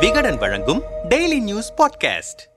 விகடன் வழங்கும் daily news podcast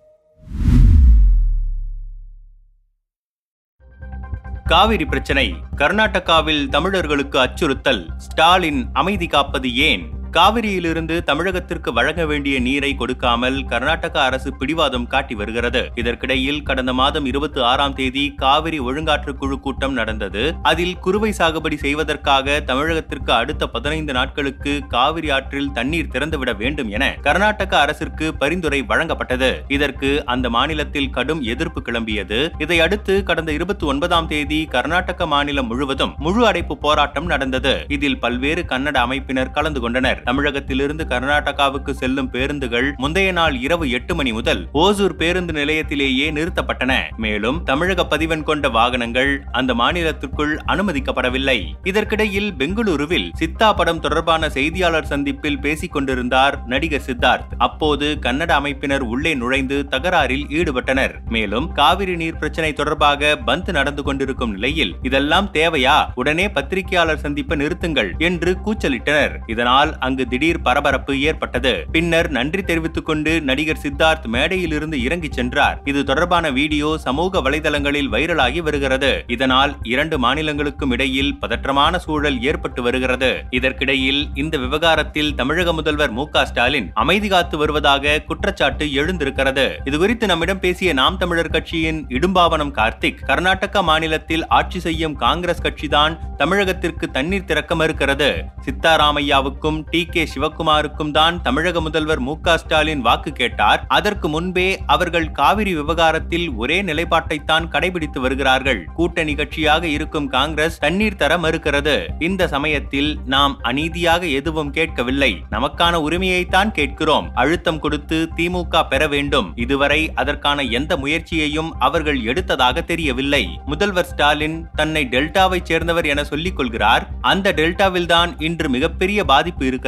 Kaveri பிரச்சனை. கர்நாடகாவில் தமிழர்களுக்கு அச்சுறுத்தல். ஸ்டாலின் அமைதி காப்பது ஏன்? காவிரியிலிருந்து தமிழகத்திற்கு வழங்க வேண்டிய நீரை கொடுக்காமல் கர்நாடக அரசு பிடிவாதம் காட்டி வருகிறது. இதற்கிடையில் கடந்த மாதம் இருபத்தி ஆறாம் தேதி காவிரி ஒழுங்காற்று குழு கூட்டம் நடந்தது. அதில் குறுவை சாகுபடி செய்வதற்காக தமிழகத்திற்கு அடுத்த பதினைந்து நாட்களுக்கு காவிரி ஆற்றில் தண்ணீர் திறந்துவிட வேண்டும் என கர்நாடக அரசிற்கு பரிந்துரை வழங்கப்பட்டது. இதற்கு அந்த மாநிலத்தில் கடும் எதிர்ப்பு கிளம்பியது. இதையடுத்து கடந்த இருபத்தி ஒன்பதாம் தேதி கர்நாடக மாநிலம் முழுவதும் முழு அடைப்பு போராட்டம் நடந்தது. இதில் பல்வேறு கன்னட அமைப்பினர் கலந்து கொண்டனர். தமிழகத்திலிருந்து கர்நாடகாவுக்கு செல்லும் பேருந்துகள் முந்தைய நாள் இரவு எட்டு மணி முதல் ஓசூர் பேருந்து நிலையத்திலேயே நிறுத்தப்பட்டன. மேலும் தமிழக பதிவெண் கொண்ட வாகனங்கள் அந்த மாநிலத்திற்குள் அனுமதிக்கப்படவில்லை. இதற்கிடையில் பெங்களூருவில் சித்தா படம் தொடர்பான செய்தியாளர் சந்திப்பில் பேசிக் கொண்டிருந்தார் நடிகர் சித்தார்த். அப்போது கன்னட அமைப்பினர் உள்ளே நுழைந்து தகராறில் ஈடுபட்டனர். மேலும் காவிரி நீர் பிரச்சனை தொடர்பாக பந்த் நடந்து கொண்டிருக்கும் நிலையில் இதெல்லாம் தேவையா? உடனே பத்திரிகையாளர் சந்திப்பை நிறுத்துங்கள் என்று கூச்சலிட்டனர். இதனால் அங்கு திடீர் பரபரப்பு ஏற்பட்டது. பின்னர் நன்றி தெரிவித்துக் கொண்டு நடிகர் சித்தார்த் மேடையிலிருந்து இறங்கி சென்றார். இது தொடர்பான வீடியோ சமூக வலைதளங்களில் வைரலாகி வருகிறது. இதனால் இரண்டு மாநிலங்களுக்கும் இடையில் பதற்றமான சூழல் ஏற்பட்டு வருகிறது. இதற்கிடையில் இந்த விவகாரத்தில் தமிழக முதல்வர் மு ஸ்டாலின் அமைதி காத்து வருவதாக குற்றச்சாட்டு எழுந்திருக்கிறது. இதுகுறித்து நம்மிடம் பேசிய நாம் தமிழர் கட்சியின் இடும்பாவனம் கார்த்திக் கர்நாடக மாநிலத்தில் ஆட்சி செய்யும் காங்கிரஸ் கட்சிதான் தமிழகத்திற்கு தண்ணீர் திறக்க மறுக்கிறது. சித்தாராமையாவுக்கும் டி. டி கே சிவக்குமாருக்கும் தான் தமிழக முதல்வர் மு ஸ்டாலின் வாக்கு கேட்டார். அதற்கு முன்பே அவர்கள் காவிரி விவகாரத்தில் ஒரே நிலைப்பாட்டைத்தான் கடைபிடித்து வருகிறார்கள். கூட்டணி கட்சியாக இருக்கும் காங்கிரஸ் தண்ணீர் தர மறுக்கிறது. இந்த சமயத்தில் நாம் அநீதியாக எதுவும் கேட்கவில்லை. நமக்கான உரிமையைத்தான் கேட்கிறோம். அழுத்தம் கொடுத்து திமுக பெற வேண்டும். இதுவரை அதற்கான எந்த முயற்சியையும் அவர்கள் எடுத்ததாக தெரியவில்லை. முதல்வர் ஸ்டாலின் தன்னை டெல்டாவை சேர்ந்தவர் என சொல்லிக் கொள்கிறார். அந்த டெல்டாவில் தான் இன்று மிகப்பெரிய பாதிப்பு இருக்கிறது.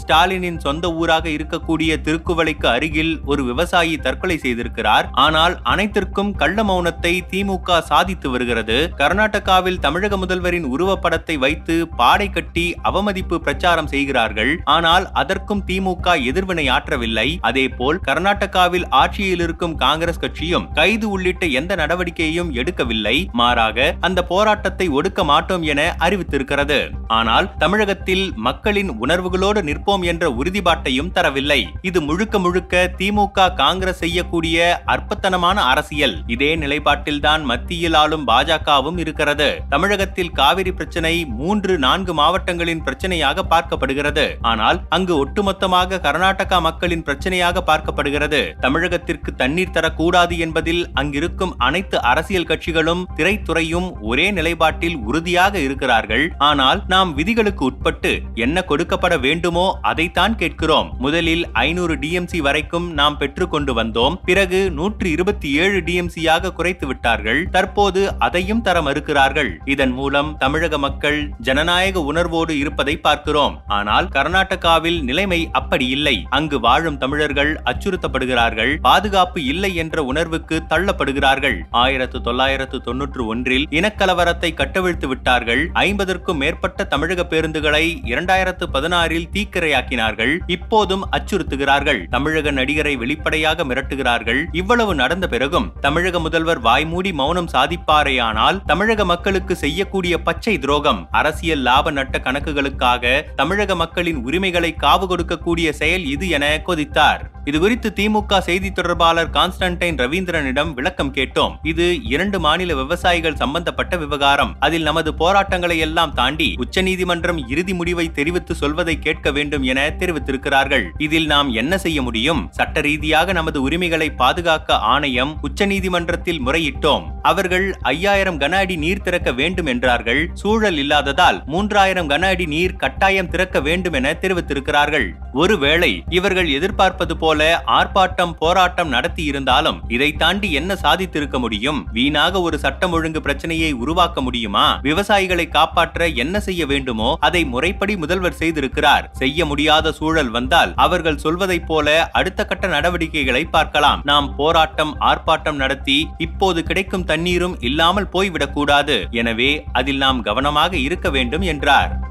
ஸ்டாலினின் சொந்த ஊராக இருக்கக்கூடிய திருக்குவளைக்கு அருகில் ஒரு விவசாயி தற்கொலை செய்திருக்கிறார். ஆனால் அனைத்திற்கும் கள்ள மௌனத்தை திமுக சாதித்து வருகிறது. கர்நாடகாவில் தமிழக முதல்வரின் உருவப்படத்தை வைத்து பாடை கட்டி அவமதிப்பு பிரச்சாரம் செய்கிறார்கள். ஆனால் அதற்கும் திமுக எதிர்வினை ஆற்றவில்லை. அதேபோல் கர்நாடகாவில் ஆட்சியில் இருக்கும் காங்கிரஸ் கட்சியும் கைது உள்ளிட்ட எந்த நடவடிக்கையையும் எடுக்கவில்லை. மாறாக அந்த போராட்டத்தை ஒடுக்க மாட்டோம் என அறிவித்திருக்கிறது. ஆனால் தமிழகத்தில் மக்களின் உணர்வுகளோடு நிற்போம் என்ற உறுதிப்பாட்டையும் தரவில்லை. இது முழுக்க முழுக்க திமுக காங்கிரஸ் செய்யக்கூடிய அற்பத்தனமான அரசியல். இதே நிலைப்பாட்டில்தான் மத்தியில் ஆளும் பாஜகவும் இருக்கிறது. தமிழகத்தில் காவிரி பிரச்சனை மூன்று நான்கு மாவட்டங்களின் பிரச்சனையாக பார்க்கப்படுகிறது. ஆனால் அங்கு ஒட்டுமொத்தமாக கர்நாடகா மக்களின் பிரச்சனையாக பார்க்கப்படுகிறது. தமிழகத்திற்கு தண்ணீர் தரக்கூடாது என்பதில் அங்கிருக்கும் அனைத்து அரசியல் கட்சிகளும் திரைத்துறையும் ஒரே நிலைப்பாட்டில் உறுதியாக இருக்கிறார்கள். ஆனால் நாம் விதிகளுக்கு உட்பட்டு என்ன கொடுக்கப்பட வேண்டுமோ அதைத்தான் கேட்கிறோம். முதலில் ஐநூறு டிஎம்சி வரைக்கும் நாம் பெற்றுக்கொண்டு வந்தோம். பிறகு நூற்றி இருபத்தி ஏழு டிஎம்சியாக குறைத்து விட்டார்கள். தற்போது அதையும் தர மறுக்கிறார்கள். இதன் மூலம் தமிழக மக்கள் ஜனநாயக உணர்வோடு இருப்பதை பார்க்கிறோம். ஆனால் கர்நாடகாவில் நிலைமை அப்படி இல்லை. அங்கு வாழும் தமிழர்கள் அச்சுறுத்தப்படுகிறார்கள். பாதுகாப்பு இல்லை என்ற உணர்வுக்கு தள்ளப்படுகிறார்கள். ஆயிரத்து தொள்ளாயிரத்து தொன்னூற்று ஒன்றில் இனக்கலவரத்தை கட்டவிழ்த்து விட்டார்கள். ஐம்பதற்கும் மேற்பட்ட தமிழக பேருந்துகளை இரண்டாயிரத்து பதினாறில் தீக்கிரையாக்கினார்கள் இப்போதும் அச்சுறுத்துகிறார்கள். தமிழக நடிகரை வெளிப்படையாக மிரட்டுகிறார்கள். இவ்வளவு நடந்த பிறகும் தமிழக முதல்வர் வாய்மூடி மௌனம் சாதிப்பாரேயானால் தமிழக மக்களுக்கு செய்யக்கூடிய பச்சை துரோகம் அரசியல் லாப நட்ட கணக்குகளுக்காக தமிழக மக்களின் உரிமைகளை காவு கொடுக்கக்கூடிய செயல் இது என கொதித்தார். இது குறித்து திமுக செய்தி தொடர்பாளர் கான்ஸ்டன்டைன் ரவீந்திரனிடம் விளக்கம் கேட்டோம். இது இரண்டு மாநில விவசாயிகள் சம்பந்தப்பட்ட விவகாரம். அதில் நமது போராட்டங்களை எல்லாம் தாண்டி உச்சநீதிமன்றம் இறுதி முடிவை தெரிவித்து சொல்வதை கேட்க வேண்டும் என தெரிவித்திருக்கிறார்கள். இதில் நாம் என்ன செய்ய முடியும்? சட்ட ரீதியாக நமது உரிமைகளை பாதுகாக்க ஆணையம் உச்சநீதிமன்றத்தில் முறையிட்டோம். அவர்கள் ஐயாயிரம் கன அடி நீர் திறக்க வேண்டும் என்றார்கள். சூழல் இல்லாததால் மூன்றாயிரம் கன அடி நீர் கட்டாயம் திறக்க வேண்டும் என தெரிவித்திருக்கிறார்கள். ஒருவேளை இவர்கள் எதிர்பார்ப்பது போல ஆர்ப்பாட்டம் போராட்டம் நடத்தி இருந்தாலும் இதை தாண்டி என்ன சாதித்திருக்க முடியும்? வீணாக ஒரு சட்டம் ஒழுங்கு பிரச்சனையை உருவாக்க முடியுமா? விவசாயிகளை காப்பாற்ற என்ன செய்ய வேண்டுமோ அதை முறைப்படி முதல்வர் செய்திருக்கிறார். செய்ய முடியாத சூழல் வந்தால் அவர்கள் சொல்வதைப் போல அடுத்த கட்ட நடவடிக்கைகளை பார்க்கலாம். நாம் போராட்டம் ஆர்ப்பாட்டம் நடத்தி இப்போது கிடைக்கும் தண்ணீரும் இல்லாமல் போய்விடக்கூடாது. எனவே அதில் நாம் கவனமாக இருக்க வேண்டும் என்றார்.